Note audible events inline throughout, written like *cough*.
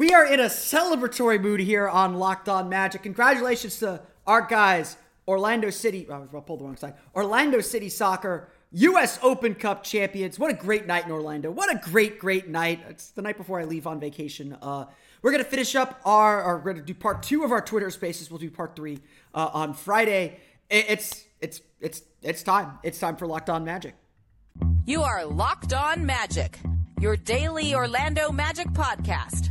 We are in a celebratory mood here on Locked On Magic. Congratulations to our guys Orlando City, oh, I pulled the wrong side. Orlando City Soccer, U.S. Open Cup champions. What a great night in Orlando. What a great, great night. It's the night before I leave on vacation. Uh, we're going to finish up our, we're going to do part two of our Twitter spaces. We'll do part three uh, on Friday. It's, it's, it's, it's time. It's time for Locked On Magic. You are Locked On Magic, your daily Orlando Magic podcast,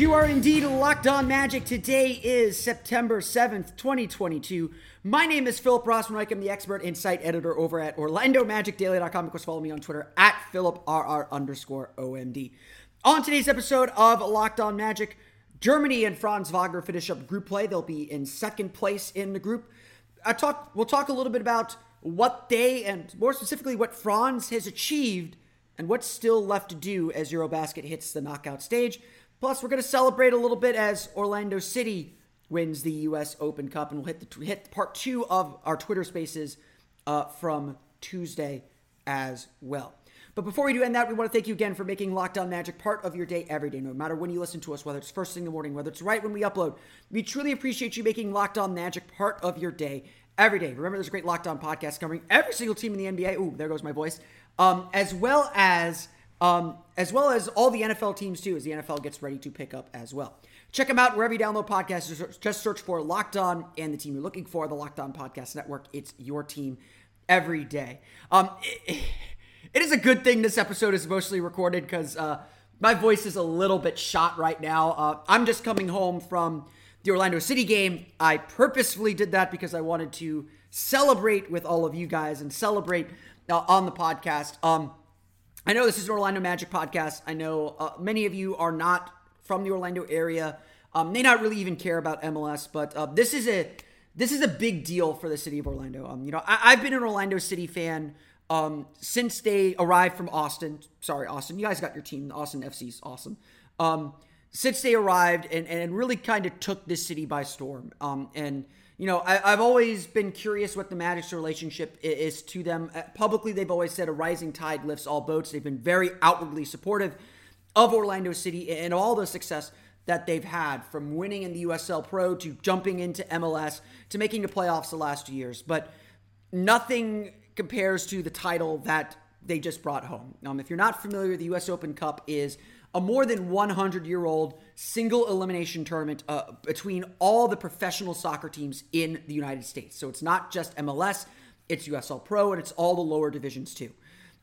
You are indeed locked on magic. Today is September 7th, 2022. My name is Philip Rossman-Reich. I'm the expert insight editor over at OrlandoMagicDaily.com. Of course, follow me on Twitter at PhilipRR underscore OMD. On today's episode of Locked On Magic, Germany and Franz Wagner finish up group play. They'll be in second place in the group. I talk. We'll talk a little bit about what they and more specifically what Franz has achieved and what's still left to do as Eurobasket hits the knockout stage. Plus, we're going to celebrate a little bit as Orlando City wins the U.S. Open Cup, and we'll hit the hit part two of our Twitter Spaces uh, from Tuesday as well. But before we do end that, we want to thank you again for making Locked On Magic part of your day every day, no matter when you listen to us, whether it's first thing in the morning, whether it's right when we upload. We truly appreciate you making Locked On Magic part of your day every day. Remember, there's a great Locked On podcast covering every single team in the NBA. Ooh, there goes my voice. Um, as well as um, as well as all the NFL teams too, as the NFL gets ready to pick up as well. Check them out wherever you download podcasts. Just search for Locked On and the team you're looking for, the Locked On Podcast Network. It's your team every day. Um, it, *laughs* it is a good thing this episode is mostly recorded because uh, my voice is a little bit shot right now. Uh, I'm just coming home from the Orlando City game. I purposefully did that because I wanted to celebrate with all of you guys and celebrate uh, on the podcast. Um, I know this is an Orlando Magic podcast. I know uh, many of you are not from the Orlando area, um, may not really even care about MLS, but uh, this is a this is a big deal for the city of Orlando. Um, you know, I, have been an Orlando City fan um, since they arrived from Austin. Sorry, Austin, you guys got your team. Austin FC's awesome. Um, since they arrived and, and really kind of took this city by storm. Um, and you know, I, have always been curious what the Magic's relationship is to them. Uh, publicly, they've always said a rising tide lifts all boats. They've been very outwardly supportive of Orlando City and all the success that they've had from winning in the USL Pro to jumping into MLS to making the playoffs the last two years. But nothing compares to the title that they just brought home. Um, if you're not familiar, the US Open Cup is a more than 100 year old single elimination tournament uh, between all the professional soccer teams in the United States. So it's not just MLS, it's USL Pro, and it's all the lower divisions too.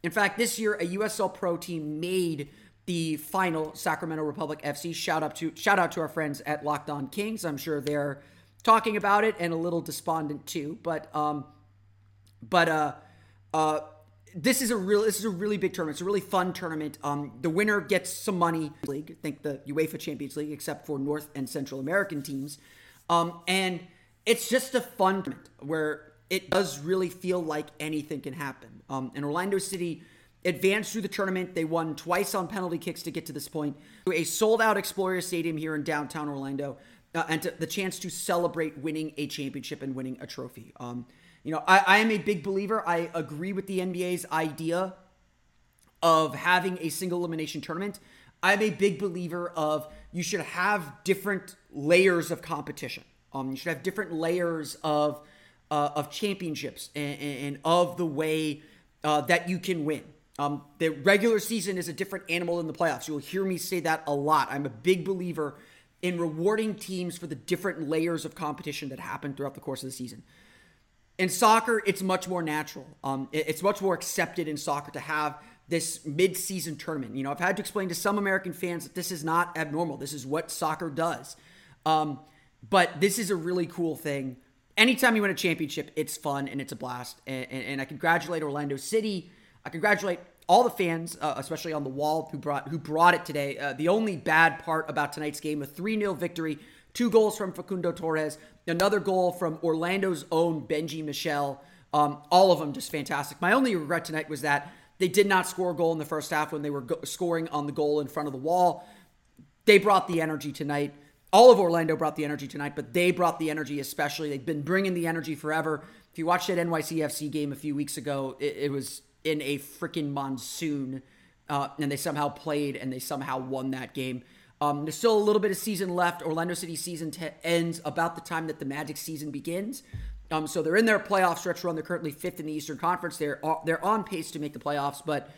In fact, this year, a USL Pro team made the final Sacramento Republic FC. Shout out to shout out to our friends at Locked On Kings. I'm sure they're talking about it and a little despondent too. But um, but uh, uh, this is a real this is a really big tournament. It's a really fun tournament. Um, the winner gets some money. League, I think the UEFA Champions League, except for North and Central American teams, um, and it's just a fun tournament where it does really feel like anything can happen. Um, and Orlando City advanced through the tournament. They won twice on penalty kicks to get to this point. To a sold out Exploria Stadium here in downtown Orlando, uh, and to, the chance to celebrate winning a championship and winning a trophy. Um, you know, I, I am a big believer. I agree with the NBA's idea of having a single elimination tournament. I'm a big believer of you should have different layers of competition. Um, you should have different layers of uh, of championships and, and, of the way uh, that you can win. Um, the regular season is a different animal than the playoffs. You'll hear me say that a lot. I'm a big believer in rewarding teams for the different layers of competition that happen throughout the course of the season in soccer, it's much more natural. Um, it's much more accepted in soccer to have this mid-season tournament. You know, I've had to explain to some American fans that this is not abnormal. This is what soccer does. Um, but this is a really cool thing. Anytime you win a championship, it's fun and it's a blast. And, and, and I congratulate Orlando City. I congratulate all the fans, uh, especially on the wall, who brought who brought it today. Uh, the only bad part about tonight's game, a 3 0 victory, two goals from Facundo Torres, another goal from Orlando's own Benji Michel. Um, all of them just fantastic. My only regret tonight was that they did not score a goal in the first half when they were go- scoring on the goal in front of the wall. They brought the energy tonight. All of Orlando brought the energy tonight, but they brought the energy especially. They've been bringing the energy forever. If you watched that NYCFC game a few weeks ago, it, it was in a freaking monsoon, uh, and they somehow played and they somehow won that game. Um, there's still a little bit of season left. Orlando City season ends about the time that the Magic season begins. Um, so they're in their playoff stretch run. They're currently fifth in the Eastern Conference. They're they're on pace to make the playoffs, but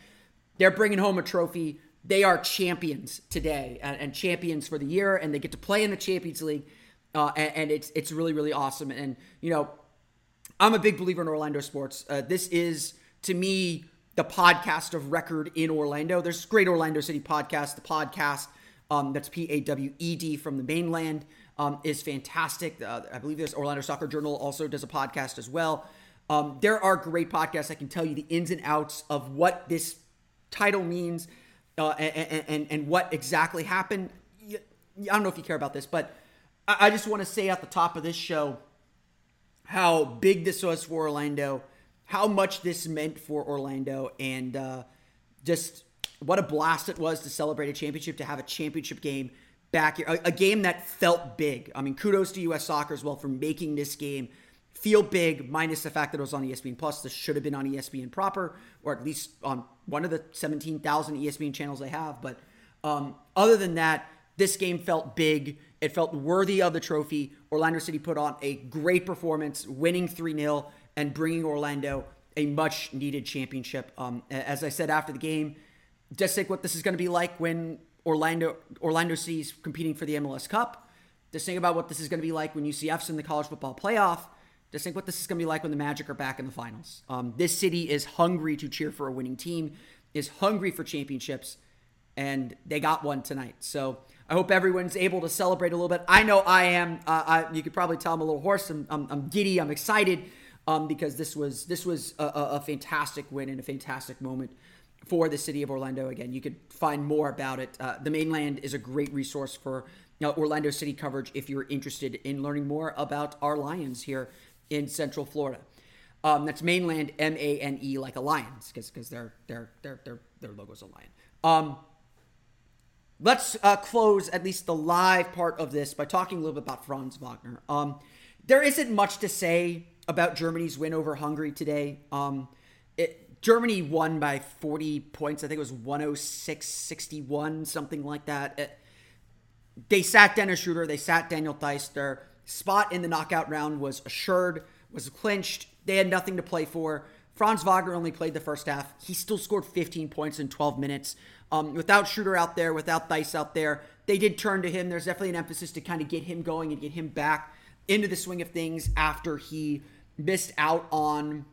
they're bringing home a trophy. They are champions today and, and champions for the year, and they get to play in the Champions League, uh, and, and, it's it's really really awesome. And you know, I'm a big believer in Orlando sports. Uh, this is to me the podcast of record in Orlando. There's great Orlando City podcast. The podcast um, that's P A W E D from the Mane Land um, is fantastic. Uh, I believe this Orlando Soccer Journal also does a podcast as well. Um, there are great podcasts. I can tell you the ins and outs of what this title means uh, and, and, and what exactly happened. I don't know if you care about this, but I just want to say at the top of this show how big this was for Orlando, how much this meant for Orlando, and uh, just what a blast it was to celebrate a championship, to have a championship game back here. A, a, game that felt big. I mean, kudos to U.S. Soccer as well for making this game feel big, minus the fact that it was on ESPN Plus. This should have been on ESPN proper, or at least on one of the 17,000 ESPN channels they have. But um, other than that, this game felt big. It felt worthy of the trophy. Orlando City put on a great performance, winning 3 0 and bringing Orlando a much needed championship. Um, as I said after the game, just think what this is going to be like when Orlando Orlando City's competing for the MLS Cup. Just think about what this is going to be like when UCF's in the college football playoff. Just think what this is going to be like when the Magic are back in the finals. Um, this city is hungry to cheer for a winning team, is hungry for championships, and they got one tonight. So I hope everyone's able to celebrate a little bit. I know I am. Uh, I, you could probably tell I'm a little hoarse. I'm, I'm, I'm giddy. I'm excited um, because this was this was a, a fantastic win and a fantastic moment for the city of Orlando. Again, you could find more about it. Uh, the Mane Land is a great resource for you know, Orlando City coverage if you're interested in learning more about our Lions here in Central Florida. Um, that's Mane Land M A N E like a lions because because their their their their their logo's a lion. Um, let's uh, close at least the live part of this by talking a little bit about Franz Wagner. Um, there isn't much to say about Germany's win over Hungary today. Um, it, Germany won by 40 points. I think it was 106 61, something like that. It, they sat Dennis Schroeder, they sat Daniel Theis. Their spot in the knockout round was assured, was clinched. They had nothing to play for. Franz Wagner only played the first half. He still scored 15 points in 12 minutes. Um, without Schroeder out there, without Theis out there, they did turn to him. There's definitely an emphasis to kind of get him going and get him back into the swing of things after he missed out on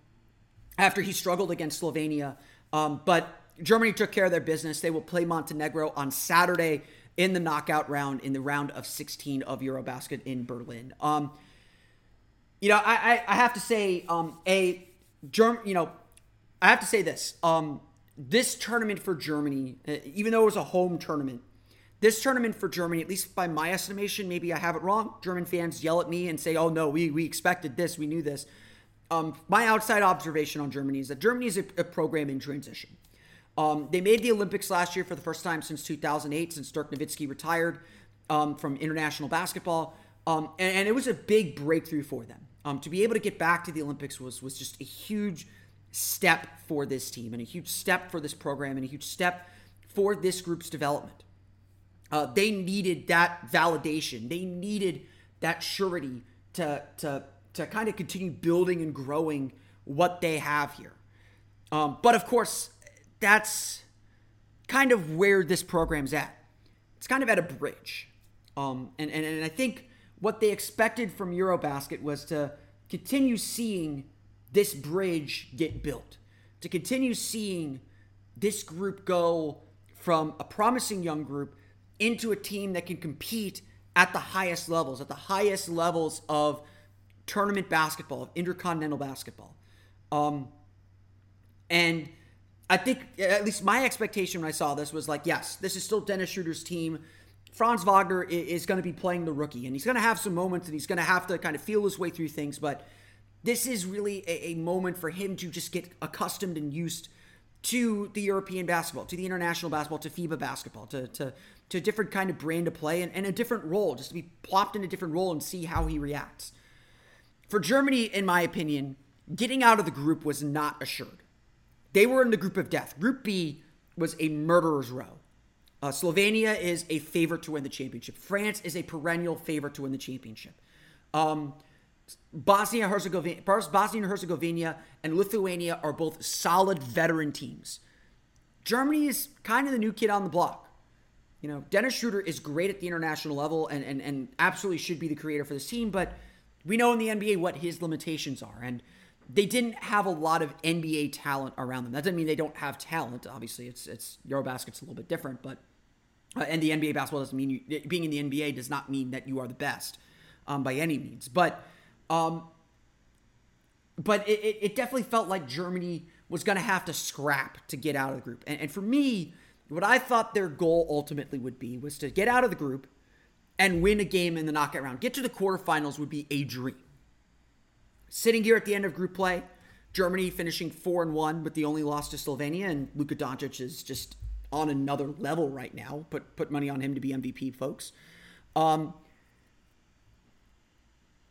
after he struggled against Slovenia. Um, but Germany took care of their business. They will play Montenegro on Saturday in the knockout round in the round of 16 of Eurobasket in Berlin. Um, you know, I, I, I, have to say, um, a Germ, you know, I have to say this. Um, this tournament for Germany, uh, even though it was a home tournament, this tournament for Germany, at least by my estimation, maybe I have it wrong. German fans yell at me and say, "Oh no, we we expected this, we knew this." Um, my outside observation on Germany is that Germany is a, a program in transition. Um, they made the Olympics last year for the first time since 2008, since Dirk Nowitzki retired um, from international basketball, um, and, and, it was a big breakthrough for them. Um, to be able to get back to the Olympics was was just a huge step for this team, and a huge step for this program, and a huge step for this group's development. Uh, they needed that validation. They needed that surety to to to kind of continue building and growing what they have here. Um, but of course, that's kind of where this program's at. It's kind of at a bridge. Um, and, and, and I think what they expected from Eurobasket was to continue seeing this bridge get built, to continue seeing this group go from a promising young group into a team that can compete at the highest levels, at the highest levels of tournament basketball, of intercontinental basketball. Um, and I think, at least my expectation when I saw this was like, yes, this is still Dennis Schroeder's team. Franz Wagner is going to be playing the rookie, and he's going to have some moments, and he's going to have to kind of feel his way through things. But this is really a, a moment for him to just get accustomed and used to the European basketball, to the international basketball, to FIBA basketball, to to, to a different kind of brand to play and, and a different role, just to be plopped in a different role and see how he reacts. For Germany, in my opinion, getting out of the group was not assured. They were in the group of death. Group B was a murderer's row. Uh, Slovenia is a favorite to win the championship. France is a perennial favorite to win the championship. Um, Bosnia Herzegovina, Bosnia and Herzegovina, and Lithuania are both solid veteran teams. Germany is kind of the new kid on the block. You know, Dennis Schroeder is great at the international level and, and, and absolutely should be the creator for this team, but we know in the NBA what his limitations are. And they didn't have a lot of NBA talent around them. That doesn't mean they don't have talent. Obviously, it's it's Eurobasket's a little bit different, but uh, and the NBA basketball doesn't mean you, being in the NBA does not mean that you are the best um, by any means. But um, but it, it, it definitely felt like Germany was going to have to scrap to get out of the group. And, and for me, what I thought their goal ultimately would be was to get out of the group and win a game in the knockout round. Get to the quarterfinals would be a dream. Sitting here at the end of group play, Germany finishing four and one with the only loss to Slovenia, and Luka Doncic is just on another level right now. Put put money on him to be MVP, folks. Um,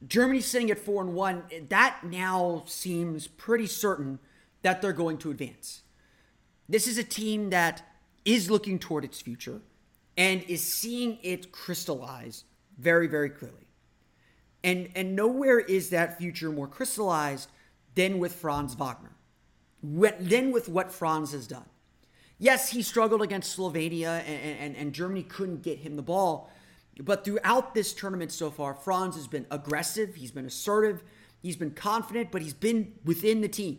Germany sitting at four and one. That now seems pretty certain that they're going to advance. This is a team that is looking toward its future and is seeing it crystallize very, very clearly. And and nowhere is that future more crystallized than with Franz Wagner. Than with what Franz has done. Yes, he struggled against Slovenia and, and, and Germany couldn't get him the ball. But throughout this tournament so far, Franz has been aggressive, he's been assertive, he's been confident, but he's been within the team.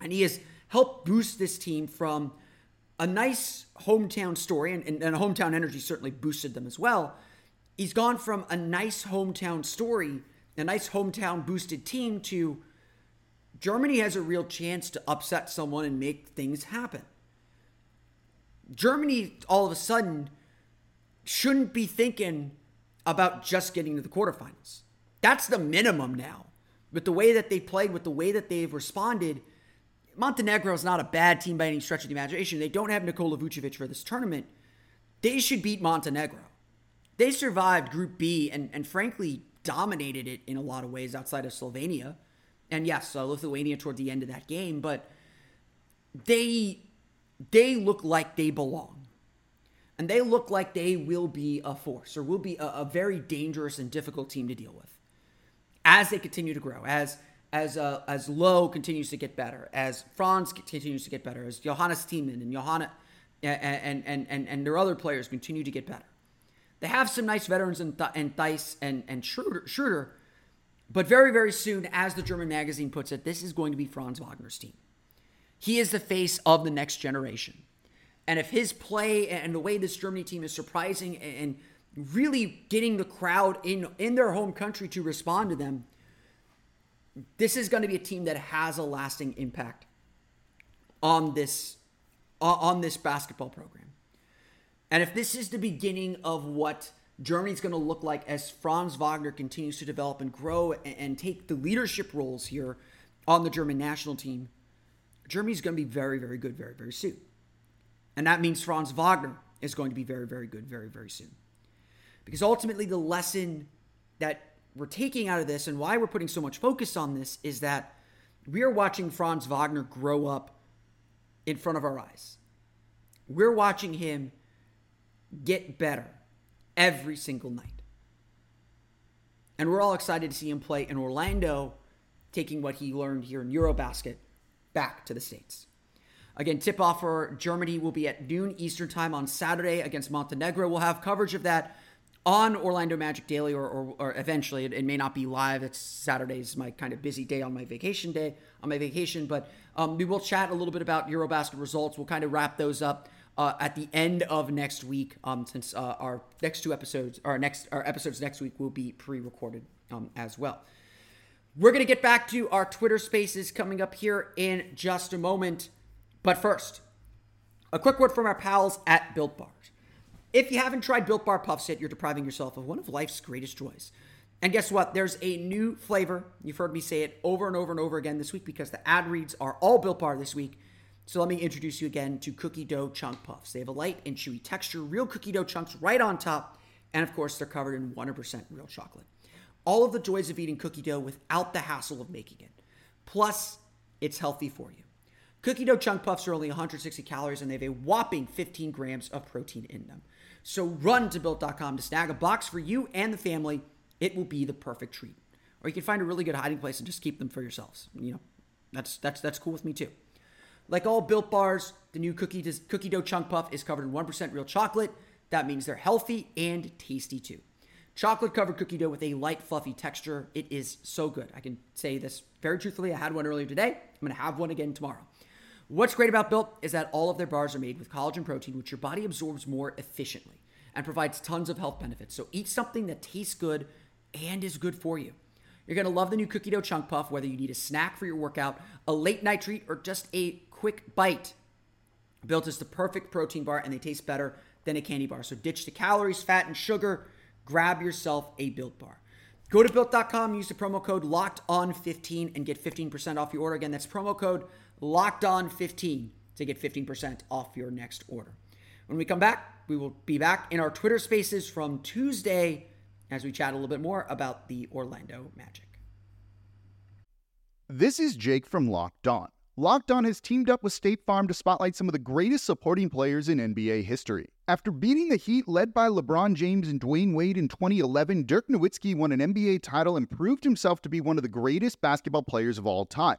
And he has helped boost this team from a nice hometown story, and, and, and hometown energy certainly boosted them as well, he's gone from a nice hometown story, a nice hometown boosted team to Germany has a real chance to upset someone and make things happen. Germany all of a sudden shouldn't be thinking about just getting to the quarterfinals. That's the minimum now. With the way that they played, with the way that they've responded, Montenegro is not a bad team by any stretch of the imagination. They don't have Nikola Vucevic for this tournament. They should beat Montenegro. They survived Group B and, and frankly dominated it in a lot of ways outside of Slovenia. And yes, uh, Lithuania toward the end of that game, but they they look like they belong. And they look like they will be a force or will be a, a very dangerous and difficult team to deal with as they continue to grow, as as uh, as Lo continues to get better, as Franz continues to get better, as Johannes Thiemann and Johanna and and and and their other players continue to get better. They have some nice veterans in, Th- in and, and Schroeder, Schroeder, but very, very soon, as the German magazine puts it, this is going to be Franz Wagner's team. He is the face of the next generation. And if his play and the way this Germany team is surprising and really getting the crowd in, in their home country to respond to them, this is going to be a team that has a lasting impact on this on this basketball program. And if this is the beginning of what Germany's going to look like as Franz Wagner continues to develop and grow and, take the leadership roles here on the German national team, Germany's going to be very, very good very, very soon. And that means Franz Wagner is going to be very, very good very, very soon. Because ultimately, the lesson that we're taking out of this and why we're putting so much focus on this is that we are watching Franz Wagner grow up in front of our eyes. We're watching him get better every single night. And we're all excited to see him play in Orlando, taking what he learned here in Eurobasket back to the States. Again, tip off for Germany will be at noon Eastern Time on Saturday against Montenegro. We'll have coverage of that on Orlando Magic Daily, or, or, or eventually it, it, may not be live. It's Saturday's my kind of busy day on my vacation day on my vacation, but um, we will chat a little bit about EuroBasket results. We'll kind of wrap those up uh, at the end of next week, um, since uh, our next two episodes, our next our episodes next week will be pre-recorded um, as well. We're gonna get back to our Twitter Spaces coming up here in just a moment, but first, a quick word from our pals at Built Bars. If you haven't tried Built Bar Puffs yet, you're depriving yourself of one of life's greatest joys. And guess what? There's a new flavor. You've heard me say it over and over and over again this week because the ad reads are all Built Bar this week. So let me introduce you again to cookie dough chunk puffs. They have a light and chewy texture, real cookie dough chunks right on top, and of course, they're covered in 100% real chocolate. All of the joys of eating cookie dough without the hassle of making it. Plus, it's healthy for you. Cookie dough chunk puffs are only 160 calories and they have a whopping 15 grams of protein in them. So run to built.com to snag a box for you and the family. It will be the perfect treat. Or you can find a really good hiding place and just keep them for yourselves. You know, that's that's that's cool with me too. Like all built bars, the new cookie, cookie dough chunk puff is covered in 1% real chocolate. That means they're healthy and tasty too. Chocolate covered cookie dough with a light, fluffy texture. It is so good. I can say this very truthfully. I had one earlier today. I'm going to have one again tomorrow. What's great about Built is that all of their bars are made with collagen protein, which your body absorbs more efficiently and provides tons of health benefits. So eat something that tastes good and is good for you. You're to love the new cookie dough chunk puff, whether you need a snack for your workout, a late night treat, or just a quick bite. Built is the perfect protein bar and they taste better than a candy bar. So ditch the calories, fat, and sugar. Grab yourself a built bar. Go to built.com, use the promo code locked on 15 and get 15% off your order. Again, that's promo code locked on 15 to get 15% off your next order. When we come back, we will be back in our Twitter spaces from Tuesday as we chat a little bit more about the Orlando Magic. This is Jake from Locked On. Locked On has teamed up with State Farm to spotlight some of the greatest supporting players in NBA history. After beating the Heat led by LeBron James and Dwyane Wade in 2011, Dirk Nowitzki won an NBA title and proved himself to be one of the greatest basketball players of all time.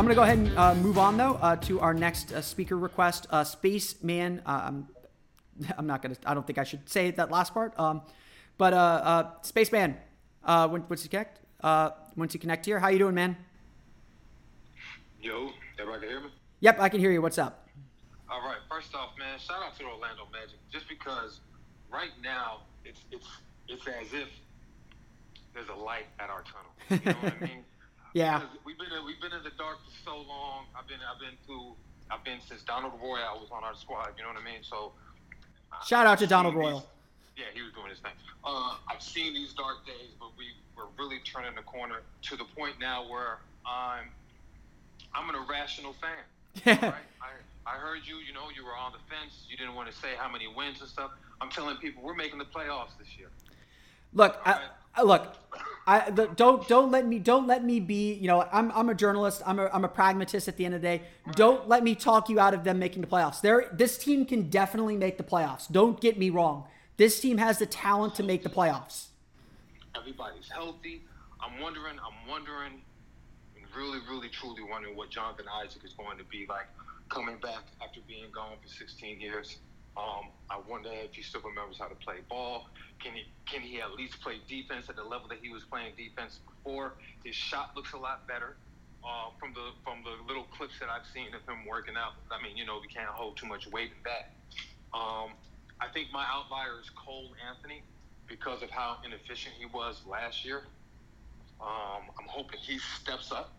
I'm, going to go ahead and uh, move on, though, uh, to our next uh, speaker request. Uh, Spaceman, uh, I'm, *laughs* I'm not going to, I don't think I should say that last part. Um, but uh, Spaceman, uh, when, once you connect, once you connect here, how you doing, man? Yo, everybody can hear me? Yep, I can hear you. What's up? All right. First off, man, shout out to Orlando Magic. Just because right now it's it's it's as if there's a light at our tunnel. You know what I *laughs* mean? Yeah. We've been in, we've been in the dark for so long. I've been I've been through I've been since Donald Royal was on our squad. You know what I mean? So. Shout out to Donald Royal. Yeah, he was doing his thing. Uh, I've seen these dark days, but we we're really turning the corner to the point now where I'm I'm an irrational fan. *laughs* Yeah. right? I, I heard you. You know, you were on the fence. You didn't want to say how many wins and stuff. I'm telling people we're making the playoffs this year. Look, I, I, Uh, look, I the, don't don't let me don't let me be. You know, I'm I'm a journalist. I'm a I'm a pragmatist at the end of the day. Don't let me talk you out of them making the playoffs. There, this team can definitely make the playoffs. Don't get me wrong. This team has the talent to make the playoffs. Everybody's healthy. I'm wondering. I'm wondering. Really, really, truly wondering what Jonathan Isaac is going to be like coming back after being gone for 16 years. Um, I wonder if he still remembers how to play ball. Can he can he at least play defense at the level that he was playing defense before? His shot looks a lot better uh, from the from the little clips that I've seen of him working out. I mean, you know, we can't hold too much weight in that. Um, I think my outlier is Cole Anthony because of how inefficient he was last year. Um, I'm hoping he steps up.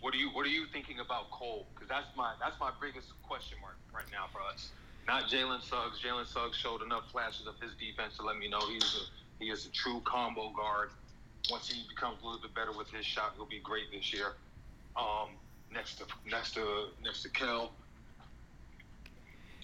What are you What are you thinking about Cole? Because that's my that's my biggest question mark right now for us. Not Jalen Suggs. Jalen Suggs showed enough flashes of his defense to let me know he's a, he is a true combo guard. Once he becomes a little bit better with his shot, he'll be great this year. Um, next to next to next to Kel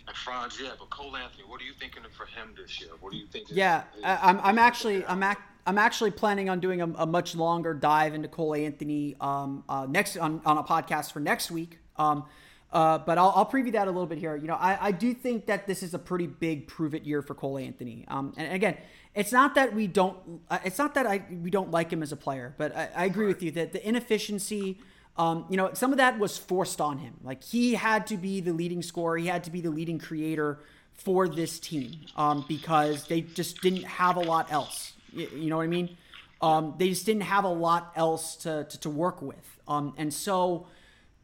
and Franz, yeah. But Cole Anthony, what are you thinking for him this year? What do you think? Yeah, his- I- I'm, I'm actually I'm ac- I'm actually planning on doing a, a much longer dive into Cole Anthony um, uh, next on, on a podcast for next week. Um, uh, but I'll, I'll preview that a little bit here. You know, I, I do think that this is a pretty big prove it year for Cole Anthony. Um, and again, it's not that we don't uh, it's not that I we don't like him as a player, but I, I agree with you that the inefficiency. Um, you know, some of that was forced on him. Like he had to be the leading scorer, he had to be the leading creator for this team um, because they just didn't have a lot else. You, you know what I mean? Um, they just didn't have a lot else to, to, to work with. Um, and so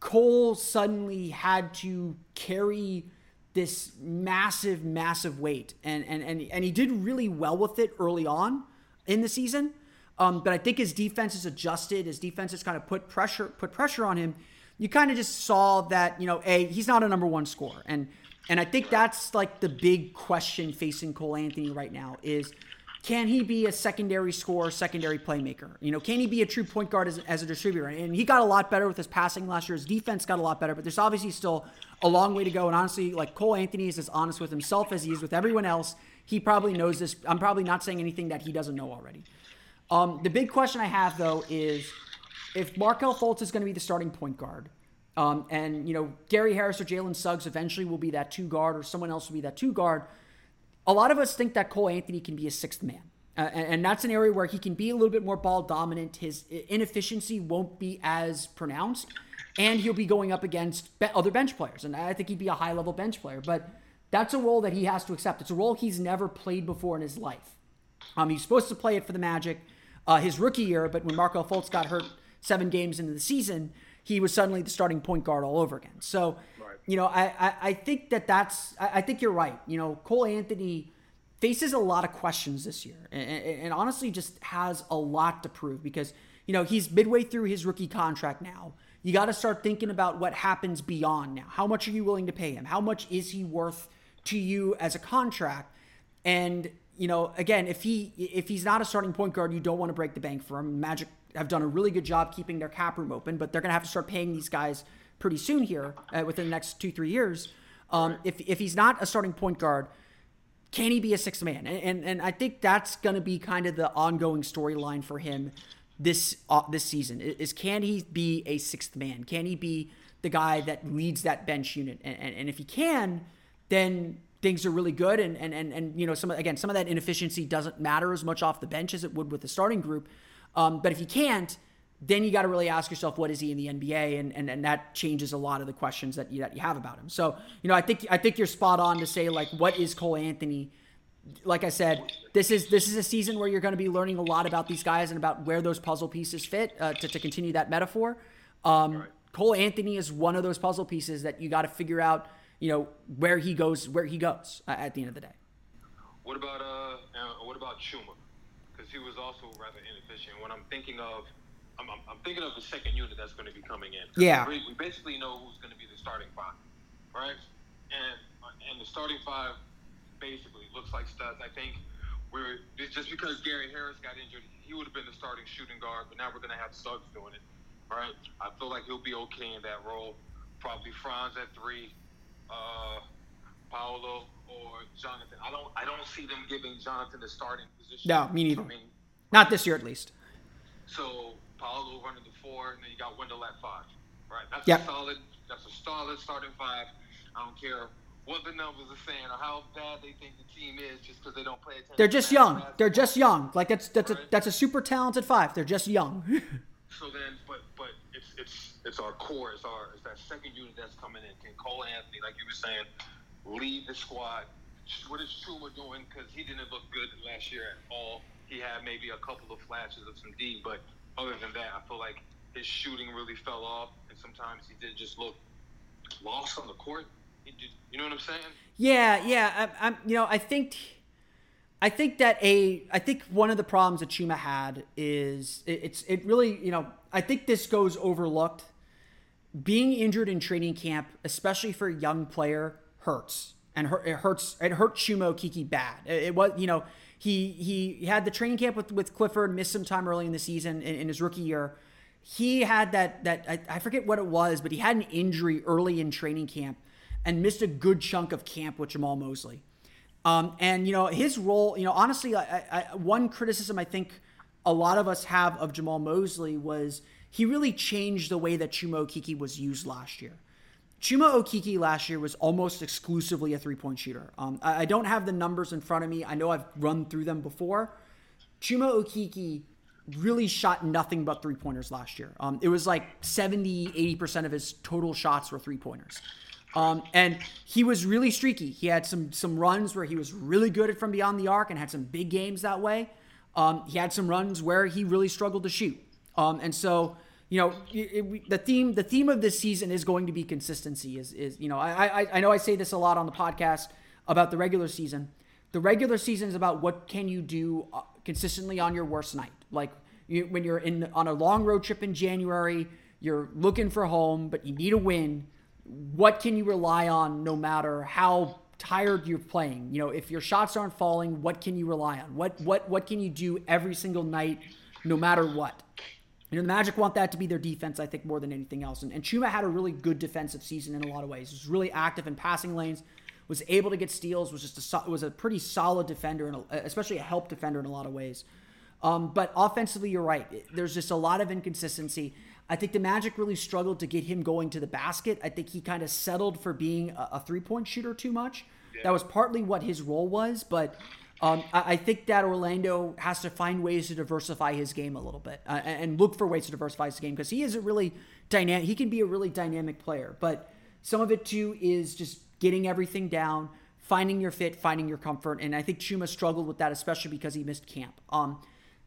Cole suddenly had to carry this massive, massive weight. And, and, and, and he did really well with it early on in the season. Um, but I think his defense is adjusted. His defense has kind of put pressure put pressure on him. You kind of just saw that you know, a he's not a number one scorer, and and I think that's like the big question facing Cole Anthony right now is can he be a secondary scorer, secondary playmaker? You know, can he be a true point guard as, as a distributor? And he got a lot better with his passing last year. His defense got a lot better, but there's obviously still a long way to go. And honestly, like Cole Anthony is as honest with himself as he is with everyone else. He probably knows this. I'm probably not saying anything that he doesn't know already. Um, the big question I have though is if Markelle Fultz is going to be the starting point guard, um, and you know Gary Harris or Jalen Suggs eventually will be that two guard, or someone else will be that two guard. A lot of us think that Cole Anthony can be a sixth man, uh, and, and that's an area where he can be a little bit more ball dominant. His inefficiency won't be as pronounced, and he'll be going up against be- other bench players. And I think he'd be a high level bench player, but that's a role that he has to accept. It's a role he's never played before in his life. Um, he's supposed to play it for the Magic uh, his rookie year, but when Markelle Fultz got hurt seven games into the season, he was suddenly the starting point guard all over again. So, you know, I, I, I think that that's, I, I think you're right. You know, Cole Anthony faces a lot of questions this year and, and, and honestly just has a lot to prove because, you know, he's midway through his rookie contract now. You got to start thinking about what happens beyond now. How much are you willing to pay him? How much is he worth to you as a contract? And you know, again, if he if he's not a starting point guard, you don't want to break the bank for him. Magic have done a really good job keeping their cap room open, but they're going to have to start paying these guys pretty soon here uh, within the next two three years. Um, if if he's not a starting point guard, can he be a sixth man? And and, and I think that's going to be kind of the ongoing storyline for him this uh, this season is can he be a sixth man? Can he be the guy that leads that bench unit? And, and, and if he can, then things are really good. And, and, and, and, you know, some, again, some of that inefficiency doesn't matter as much off the bench as it would with the starting group. Um, but if you can't, then you got to really ask yourself, what is he in the NBA? And, and, and that changes a lot of the questions that you, that you have about him. So, you know, I think, I think you're spot on to say like, what is Cole Anthony? Like I said, this is, this is a season where you're going to be learning a lot about these guys and about where those puzzle pieces fit uh, to, to continue that metaphor. Um, Cole Anthony is one of those puzzle pieces that you got to figure out, you know, where he goes, where he goes uh, at the end of the day. What about uh, uh what about Chuma? Because he was also rather inefficient. When I'm thinking of, I'm, I'm, I'm thinking of the second unit that's going to be coming in. Yeah. We, we basically know who's going to be the starting five, right? And and the starting five basically looks like studs. I think we're it's just because Gary Harris got injured, he would have been the starting shooting guard, but now we're going to have Suggs doing it, right? I feel like he'll be okay in that role. Probably Franz at three, uh, Paolo or Jonathan. I don't I don't see them giving Jonathan the starting position. No, me neither. I mean, Not this year, at least. so Paolo running the four, and then you got Wendell at five. Right. That's Yep. a solid. That's a solid starting five. I don't care what the numbers are saying or how bad they think the team is, just because they don't play attention. They're just basketball. young. They're just young. Like that's that's a that's a super talented five. They're just young. *laughs* So then, but but it's it's it's our core. It's our it's that second unit that's coming in. Can Cole Anthony, like you were saying, lead the squad? What is Chuma doing? Because he didn't look good last year at all. He had maybe a couple of flashes of some D, but other than that, I feel like his shooting really fell off, and sometimes he did just look lost on the court. You know what I'm saying? Yeah, yeah. I, I'm, you know, I think, I think that a, I think one of the problems that Chuma had is it, it's, it really, you know, I think this goes overlooked. Being injured in training camp, especially for a young player, hurts, and it hurts. It hurt Chuma Okeke bad. It, it, was, you know, he he had the training camp with with Clifford, missed some time early in the season in, in his rookie year. He had that that I, I forget what it was, but he had an injury early in training camp and missed a good chunk of camp with Jamahl Mosley. Um, and you know his role. You know, honestly, I, I, one criticism I think a lot of us have of Jamahl Mosley was he really changed the way that Chuma Okeke was used last year. Chuma Okeke last year was almost exclusively a three point shooter. Um, I, I, don't have the numbers in front of me. I know I've run through them before. Chuma Okeke really shot nothing but three pointers last year. Um, it was like 70, 80% of his total shots were three pointers. Um, and he was really streaky. He had some some runs where he was really good at from beyond the arc and had some big games that way. Um, he had some runs where he really struggled to shoot. Um, and so, you know, it, it, the theme the theme of this season is going to be consistency. Is is you know I, I I know I say this a lot on the podcast about the regular season. The regular season is about what can you do uh, consistently on your worst night. Like you, when you're in on a long road trip in January, you're looking for home, but you need a win what can you rely on no matter how tired you're playing? You know, if your shots aren't falling, what can you rely on? What what what can you do every single night, no matter what? You know, the Magic want that to be their defense, I think, more than anything else. And, and Chuma had a really good defensive season in a lot of ways. He was really active in passing lanes, was able to get steals, was just a was a pretty solid defender, and especially a help defender in a lot of ways. Um, but offensively, you're right. There's just a lot of inconsistency. I think the Magic really struggled to get him going to the basket. I think he kind of settled for being a, a three point shooter too much. Yeah. That was partly what his role was, but um, I, I, think that Orlando has to find ways to diversify his game a little bit uh, and look for ways to diversify his game because he is a really dynamic. He can be a really dynamic player, but some of it too is just getting everything down, finding your fit, finding your comfort, and I think Chuma struggled with that, especially because he missed camp. Um,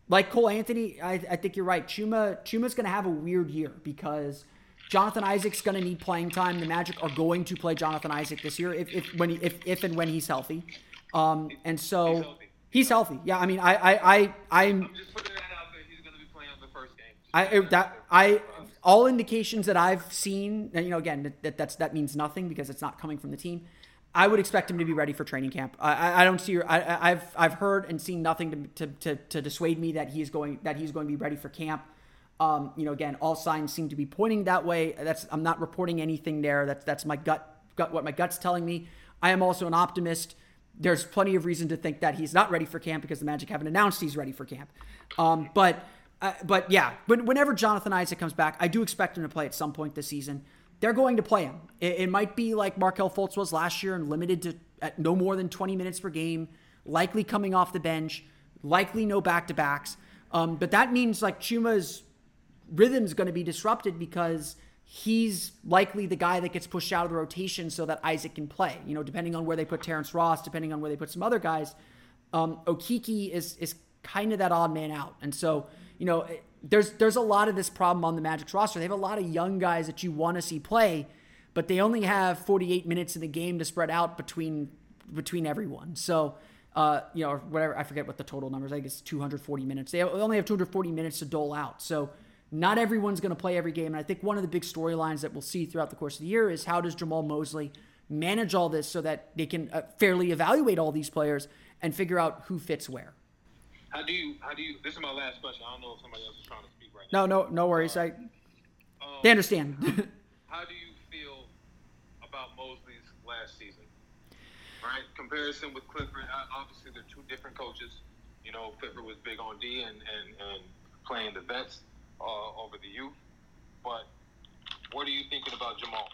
like Cole Anthony, I, I think you're right. Chuma Chuma's going to have a weird year because Jonathan Isaac's going to need playing time. The Magic are going to play Jonathan Isaac this year if if when he, if if and when he's healthy. Um, and so he's healthy. he's healthy. Yeah, I mean, I I I I'm. I'm just putting that out there. He's going to be playing on the first game. I that I all indications that I've seen, you know, again, that that's that means nothing because it's not coming from the team. I would expect him to be ready for training camp. I, I don't see. I, have I've heard and seen nothing to, to, to, to, dissuade me that he's going that he's going to be ready for camp. Um, you know, again, all signs seem to be pointing that way. That's I'm not reporting anything there. That's that's my gut gut what my gut's telling me. I am also an optimist. There's plenty of reason to think that he's not ready for camp because the Magic haven't announced he's ready for camp. Um, but uh, but yeah, but whenever Jonathan Isaac comes back, I do expect him to play at some point this season they're going to play him. It, it might be like Markelle Fultz was last year and limited to at no more than 20 minutes per game, likely coming off the bench, likely no back to backs. Um, but that means like Chuma's rhythm is going to be disrupted because he's likely the guy that gets pushed out of the rotation so that Isaac can play. You know, depending on where they put Terrence Ross, depending on where they put some other guys, um, Okeke is is kind of that odd man out. And so, you know, there's there's a lot of this problem on the Magic's roster. They have a lot of young guys that you want to see play, but they only have 48 minutes in the game to spread out between between everyone. So, uh, you know, whatever I forget what the total numbers. I guess 240 minutes. They only have 240 minutes to dole out. So, not everyone's going to play every game. And I think one of the big storylines that we'll see throughout the course of the year is how does Jamahl Mosley manage all this so that they can uh, fairly evaluate all these players and figure out who fits where. How do you? How do you? This is my last question. I don't know if somebody else is trying to speak right now. No, no, no worries. I. Um, they understand. *laughs* how do you feel about Mosley's last season? Right, comparison with Clifford. Obviously, they're two different coaches. You know, Clifford was big on D and and, and playing the vets uh, over the youth. But what are you thinking about Jamahl?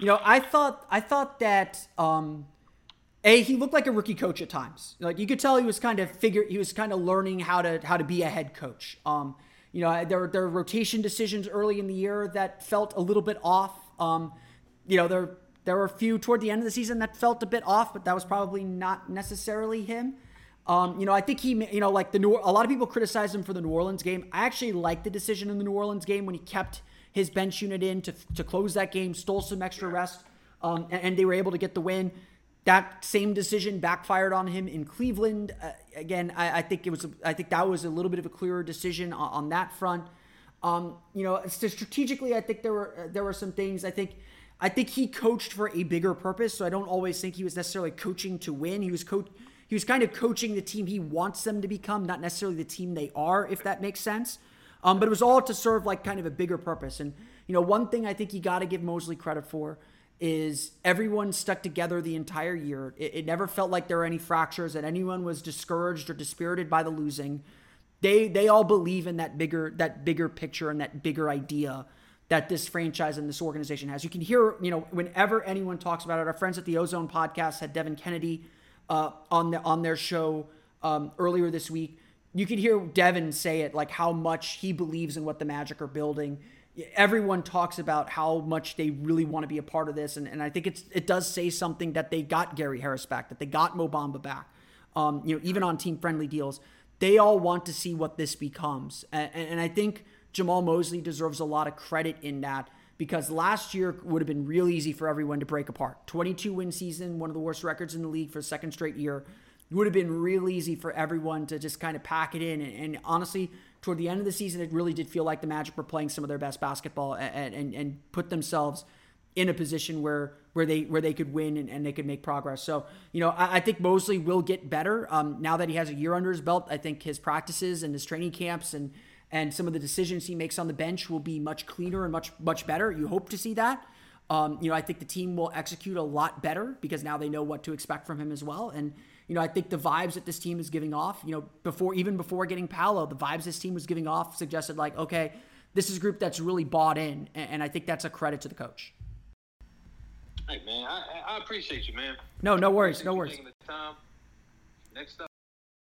You know, I thought I thought that um, a he looked like a rookie coach at times. Like you could tell he was kind of figure he was kind of learning how to how to be a head coach. Um, you know, there there were rotation decisions early in the year that felt a little bit off. Um, you know, there there were a few toward the end of the season that felt a bit off, but that was probably not necessarily him. Um, you know, I think he, you know, like the New, a lot of people criticize him for the New Orleans game. I actually like the decision in the New Orleans game when he kept his bench unit in to, to close that game, stole some extra rest um, and, and, they were able to get the win. That same decision backfired on him in Cleveland. Uh, again, I, I, think it was. I think that was a little bit of a clearer decision on, on that front. Um, you know, strategically, I think there were uh, there were some things. I think I think he coached for a bigger purpose. So I don't always think he was necessarily coaching to win. He was coach. He was kind of coaching the team he wants them to become, not necessarily the team they are, if that makes sense. Um, but it was all to serve like kind of a bigger purpose. And you know, one thing I think you got to give Mosley credit for is everyone stuck together the entire year. It, it, never felt like there were any fractures, that anyone was discouraged or dispirited by the losing. They they all believe in that bigger that bigger picture and that bigger idea that this franchise and this organization has. You can hear, you know, whenever anyone talks about it. Our friends at the Ozone Podcast had Devin Kennedy uh, on the on their show um, earlier this week. You could hear Devin say it like how much he believes in what the Magic are building everyone talks about how much they really want to be a part of this, and, and I think it's it does say something that they got Gary Harris back, that they got Mo Bamba back. Um, you know, even on team friendly deals, they all want to see what this becomes, and, and I think Jamahl Mosley deserves a lot of credit in that because last year would have been real easy for everyone to break apart. 22 win season, one of the worst records in the league for a second straight year. It would have been real easy for everyone to just kind of pack it in. And, and honestly, toward the end of the season, it really did feel like the Magic were playing some of their best basketball and and, and put themselves in a position where where they where they could win and, and they could make progress. So you know, I, I think Mosley will get better um, now that he has a year under his belt. I think his practices and his training camps and and some of the decisions he makes on the bench will be much cleaner and much much better. You hope to see that. Um, you know, I think the team will execute a lot better because now they know what to expect from him as well. And you know, I think the vibes that this team is giving off, you know, before even before getting Paolo, the vibes this team was giving off suggested like, okay, this is a group that's really bought in, and I think that's a credit to the coach. Hey man, I, I appreciate you, man. No, no worries, no worries. Next up.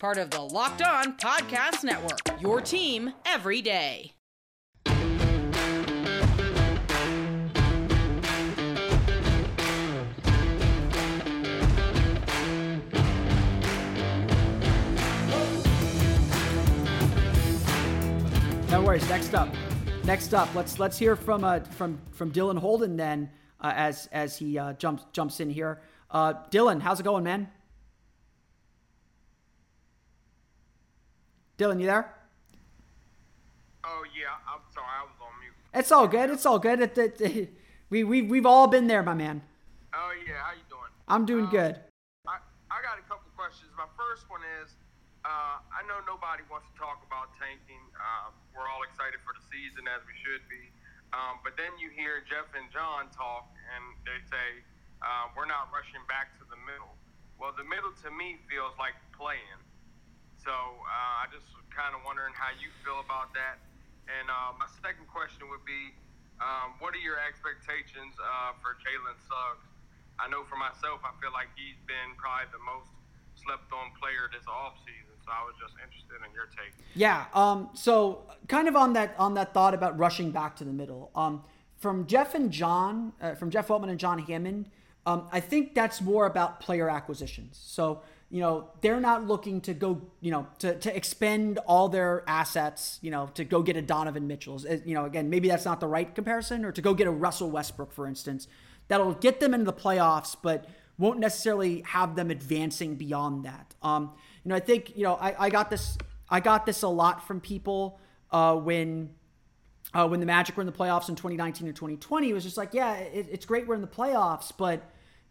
Part of the Locked On Podcast Network, your team every day. No worries. Next up, next up, let's let's hear from uh, from from Dylan Holden then uh, as as he uh, jumps jumps in here. Uh, Dylan, how's it going, man? Dylan, you there? Oh yeah, I'm sorry, I was on mute. It's all good. It's all good. It, it, it, we we we've all been there, my man. Oh yeah, how you doing? I'm doing um, good. I I got a couple questions. My first one is uh, I know nobody wants to talk about tanking. Uh, we're all excited for the season as we should be. Um, but then you hear Jeff and John talk, and they say uh, we're not rushing back to the middle. Well, the middle to me feels like playing. So uh, I just kind of wondering how you feel about that. And uh, my second question would be, um, what are your expectations uh, for Jalen Suggs? I know for myself, I feel like he's been probably the most slept on player this offseason. So I was just interested in your take. Yeah. Um. So kind of on that on that thought about rushing back to the middle. Um. From Jeff and John, uh, from Jeff Weltman and John Hammond, um, I think that's more about player acquisitions. So you know they're not looking to go you know to, to expend all their assets you know to go get a donovan mitchell's you know again maybe that's not the right comparison or to go get a russell westbrook for instance that'll get them into the playoffs but won't necessarily have them advancing beyond that um, you know, I think you know I, I got this I got this a lot from people uh, when uh, when the Magic were in the playoffs in 2019 and 2020. It was just like, yeah, it, it's great we're in the playoffs, but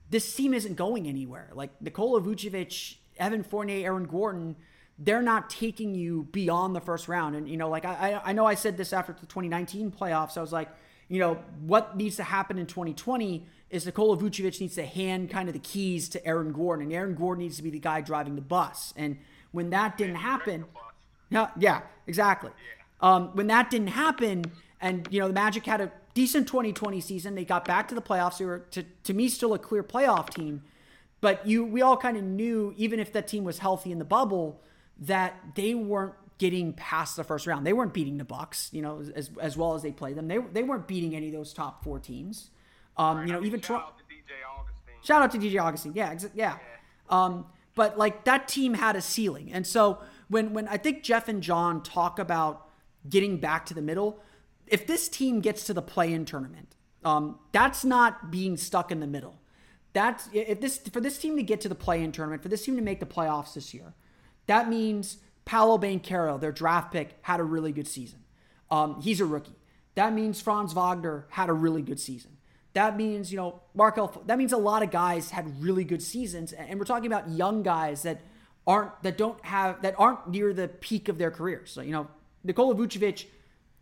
this team isn't going anywhere. Like Nikola Vucevic, Evan Fournier, Aaron Gordon, they're not taking you beyond the first round. And you know, like I I know I said this after the 2019 playoffs. I was like, you know, what needs to happen in 2020 is Nikola Vucevic needs to hand kind of the keys to Aaron Gordon, and Aaron Gordon needs to be the guy driving the bus. And when that didn't happen, yeah, yeah, exactly. Um, when that didn't happen, and you know the Magic had a decent 2020 season, they got back to the playoffs. They were to to me still a clear playoff team. But you, we all kind of knew, even if that team was healthy in the bubble, that they weren't getting past the first round. They weren't beating the Bucks, you know, as as well as they played them. They they weren't beating any of those top four teams. Um, you know, even shout out to DJ Augustin. Shout out to DJ Augustin. Yeah, exa- yeah. yeah. Um, but like that team had a ceiling, and so when when I think Jeff and John talk about getting back to the middle, if this team gets to the play-in tournament, um, that's not being stuck in the middle. That's if this for this team to get to the play-in tournament, for this team to make the playoffs this year, that means Paolo Banchero, their draft pick, had a really good season. Um, he's a rookie. That means Franz Wagner had a really good season. That means, you know, Markelle, that means a lot of guys had really good seasons. And we're talking about young guys that aren't, that don't have, that aren't near the peak of their careers. So, you know, Nikola Vucevic,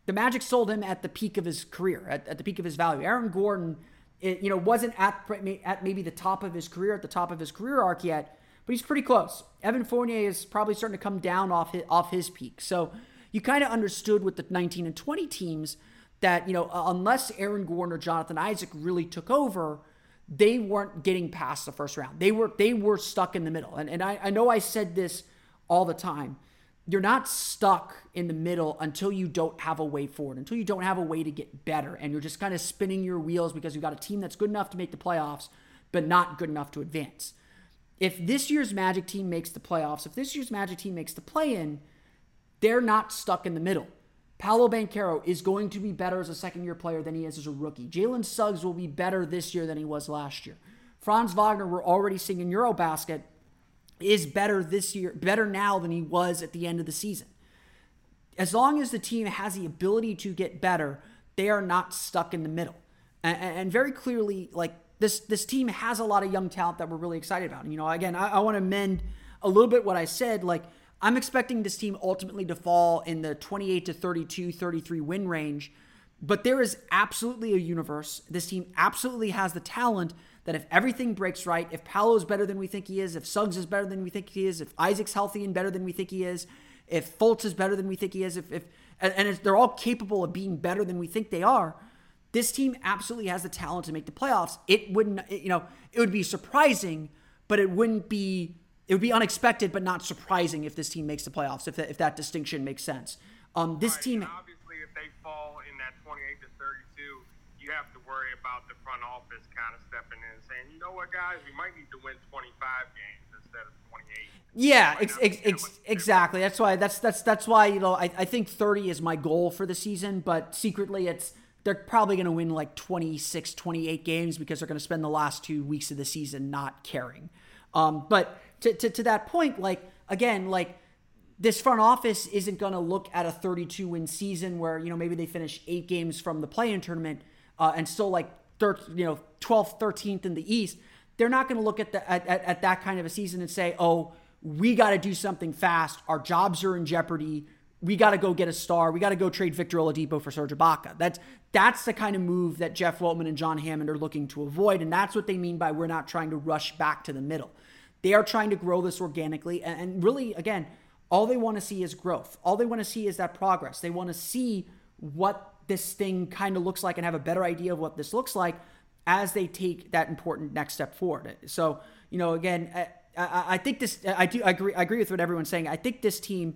the Magic sold him at the peak of his career, at, at the peak of his value. Aaron Gordon, it, you know, wasn't at, at maybe the top of his career, at the top of his career arc yet, but he's pretty close. Evan Fournier is probably starting to come down off his, off his peak. So you kind of understood with the 19 and 20 teams that, you know, unless Aaron Gordon or Jonathan Isaac really took over, they weren't getting past the first round. They were they were stuck in the middle. And, and I, I know I said this all the time. You're not stuck in the middle until you don't have a way forward, until you don't have a way to get better. And you're just kind of spinning your wheels because you've got a team that's good enough to make the playoffs, but not good enough to advance if this year's Magic team makes the playoffs, if this year's Magic team makes the play in, they're not stuck in the middle. Paolo Banchero is going to be better as a second year player than he is as a rookie. Jalen Suggs will be better this year than he was last year. Franz Wagner, we're already seeing in Eurobasket, is better this year, better now than he was at the end of the season. As long as the team has the ability to get better, they are not stuck in the middle. And, and very clearly, like this this team has a lot of young talent that we're really excited about. And, you know, again, I, I want to mend a little bit what I said. Like, I'm expecting this team ultimately to fall in the 28 to 32, 33 win range. But there is absolutely a universe. This team absolutely has the talent that if everything breaks right, if Paolo's better than we think he is, if Suggs is better than we think he is, if Isaac's healthy and better than we think he is, if Fultz is better than we think he is, if, if and, and they're all capable of being better than we think they are, this team absolutely has the talent to make the playoffs. It wouldn't, you know, it would be surprising, but it wouldn't be, it would be unexpected, but not surprising if this team makes the playoffs, if that, if that distinction makes sense. Um, this right, team. obviously, if they fall in that 28 to 32, you have to worry about the front office kind of stepping in and saying, you know what, guys, we might need to win 25 games instead of 28. Yeah, ex- ex- ex- exactly. That's why. That's that's that's why you know I, I think 30 is my goal for the season, but secretly it's they're probably going to win like 26, 28 games because they're going to spend the last two weeks of the season not caring. Um, but to, to, to that point, like, again, like, this front office isn't going to look at a 32 win season where, you know, maybe they finish eight games from the play in tournament uh, and still like, thir- you know, 12th, 13th in the East. They're not going to look at, the, at, at, at that kind of a season and say, oh, we got to do something fast. Our jobs are in jeopardy we got to go get a star. We got to go trade Victor Oladipo for Serge Ibaka. That's that's the kind of move that Jeff Weltman and John Hammond are looking to avoid, and that's what they mean by we're not trying to rush back to the middle. They are trying to grow this organically, and, and really, again, all they want to see is growth. All they want to see is that progress. They want to see what this thing kind of looks like and have a better idea of what this looks like as they take that important next step forward. So, you know, again, I, I think this. I do I agree. I agree with what everyone's saying. I think this team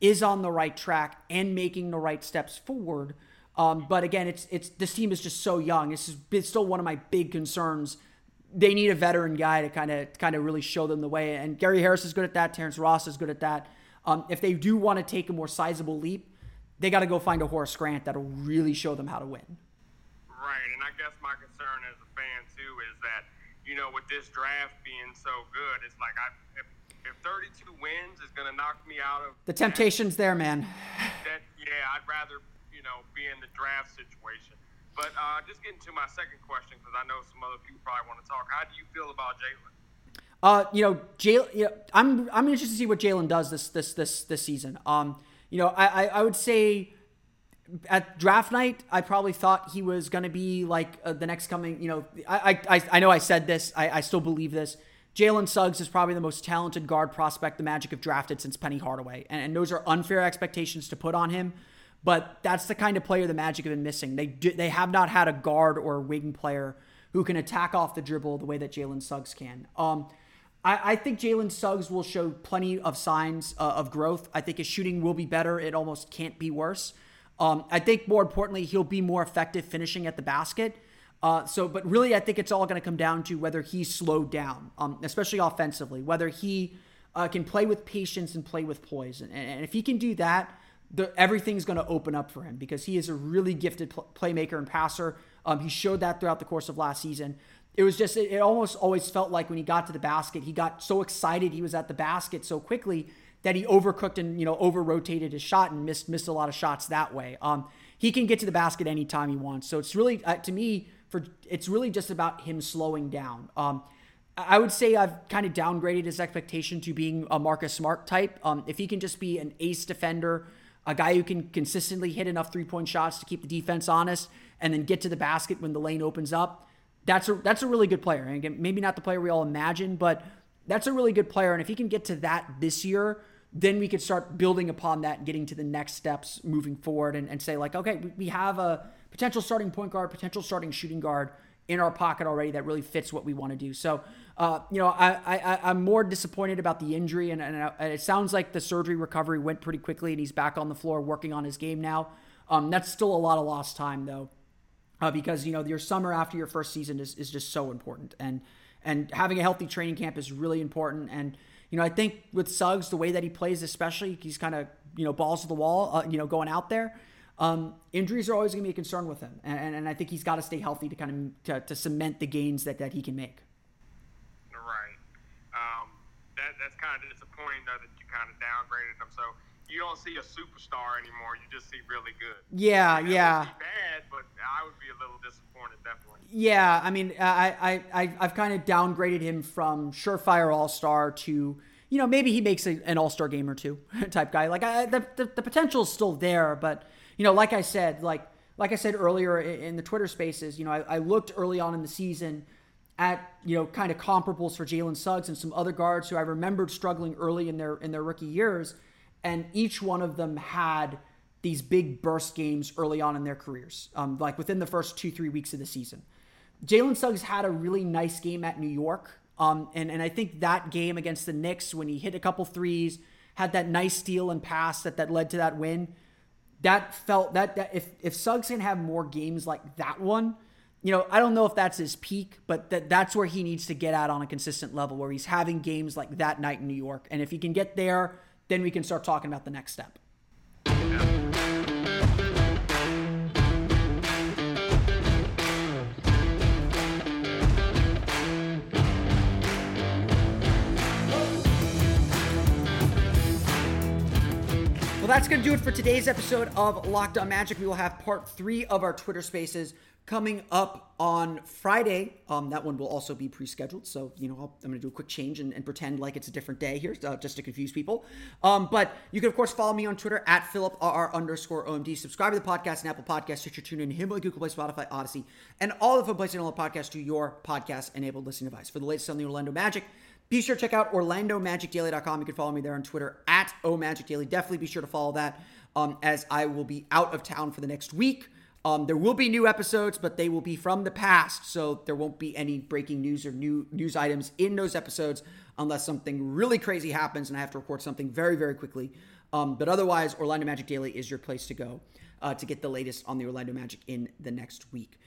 is on the right track and making the right steps forward. Um, but again, it's it's this team is just so young. This is still one of my big concerns. They need a veteran guy to kind of kind of really show them the way. And Gary Harris is good at that. Terrence Ross is good at that. Um, if they do want to take a more sizable leap, they got to go find a Horace Grant that'll really show them how to win. Right, and I guess my concern as a fan too is that you know with this draft being so good, it's like I if if 32 wins is going to knock me out of the temptation's that, there, man. *sighs* That yeah, I'd rather you know be in the draft situation. But uh, just getting to my second question because I know some other people probably want to talk. How do you feel about Jalen? Uh, you know, Jalen. You know, I'm I'm interested to see what Jalen does this this this this season. Um, you know, I I, I would say at draft night, I probably thought he was going to be like uh, the next coming. You know, I, I I know I said this. I, I still believe this. Jalen Suggs is probably the most talented guard prospect the Magic have drafted since Penny Hardaway. And, and, those are unfair expectations to put on him. But that's the kind of player the Magic have been missing. They do, they have not had a guard or a wing player who can attack off the dribble the way that Jalen Suggs can. Um, I, I think Jalen Suggs will show plenty of signs uh, of growth. I think his shooting will be better. It almost can't be worse. Um, I think more importantly, he'll be more effective finishing at the basket. Uh, so, but really, I think it's all going to come down to whether he's slowed down, um, especially offensively, whether he uh, can play with patience and play with poise. And, and if he can do that, the, everything's going to open up for him because he is a really gifted pl- playmaker and passer. Um, he showed that throughout the course of last season. It was just, it, almost always felt like when he got to the basket, he got so excited he was at the basket so quickly that he overcooked and you know over rotated his shot and missed missed a lot of shots that way. Um, he can get to the basket anytime he wants. So it's really uh, to me for it's really just about him slowing down. Um, I would say I've kind of downgraded his expectation to being a Marcus Smart type. Um, if he can just be an ace defender, a guy who can consistently hit enough three point shots to keep the defense honest, and then get to the basket when the lane opens up, that's a that's a really good player. And again, maybe not the player we all imagine, but that's a really good player. And if he can get to that this year, then we could start building upon that and getting to the next steps moving forward and, and say like, okay, we, have a potential starting point guard, potential starting shooting guard in our pocket already that really fits what we want to do. So, uh, you know, I, I, I'm more disappointed about the injury, and, and it sounds like the surgery recovery went pretty quickly, and he's back on the floor working on his game now. Um, that's still a lot of lost time, though, uh, because you know your summer after your first season is, is just so important, and and having a healthy training camp is really important. And you know, I think with Suggs, the way that he plays, especially, he's kind of you know balls to the wall, uh, you know, going out there. Um, injuries are always going to be a concern with him, and, and I think he's got to stay healthy to kind of to, to, cement the gains that, that he can make. Right. Um, that, that's kind of disappointing though that you kind of downgraded him. So you don't see a superstar anymore. You just see really good. Yeah, yeah. bad, but I would be a little disappointed, definitely. Yeah, I mean, I I, I I've kind of downgraded him from surefire all star to you know maybe he makes a, an all star game or two *laughs* type guy. Like I, the, the the potential is still there, but you know, like I said, like like I said earlier in the Twitter Spaces, you know, I, I looked early on in the season at you know kind of comparables for Jalen Suggs and some other guards who I remembered struggling early in their in their rookie years, and each one of them had these big burst games early on in their careers, um, like within the first two three weeks of the season. Jalen Suggs had a really nice game at New York, um, and and I think that game against the Knicks when he hit a couple threes, had that nice steal and pass that that led to that win that felt that, that if if Suggs can have more games like that one, you know, I don't know if that's his peak, but that that's where he needs to get at on a consistent level, where he's having games like that night in New York. And if he can get there, then we can start talking about the next step. Well, that's going to do it for today's episode of Locked On Magic. We will have part three of our Twitter Spaces coming up on Friday. Um, that one will also be pre-scheduled, so you know i am going to do a quick change and, and, pretend like it's a different day here, uh, just to confuse people. Um, but you can of course follow me on Twitter at PhilipRR underscore OMD. Subscribe to the podcast and Apple Podcast, Stitcher, TuneIn, Himalaya, Google Play, Spotify, Odyssey, and all the fun places on the podcast to your podcast-enabled listening device. For the latest on the Orlando Magic. Be sure to check out OrlandoMagicDaily.com. You can follow me there on Twitter at OMagicDaily. Definitely be sure to follow that um, as I will be out of town for the next week. Um, there will be new episodes, but they will be from the past, so there won't be any breaking news or new news items in those episodes unless something really crazy happens and I have to record something very, very quickly. Um, but otherwise, Orlando Magic Daily is your place to go uh, to get the latest on the Orlando Magic in the next week.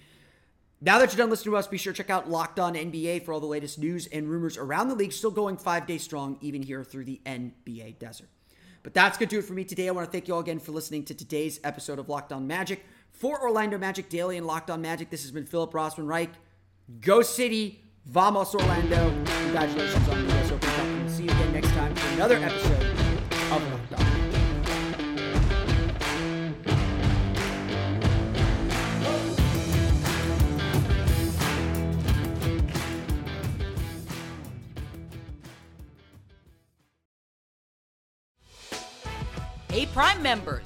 Now that you're done listening to us, be sure to check out Locked On NBA for all the latest news and rumors around the league. Still going five days strong, even here through the NBA desert. But that's going to do it for me today. I want to thank you all again for listening to today's episode of Locked On Magic. For Orlando Magic Daily and Locked On Magic, this has been Philip Rossman Reich. Go City! Vamos Orlando! Congratulations on the US Open Cup. And see you again next time for another episode of Locked On. Hey, Prime members,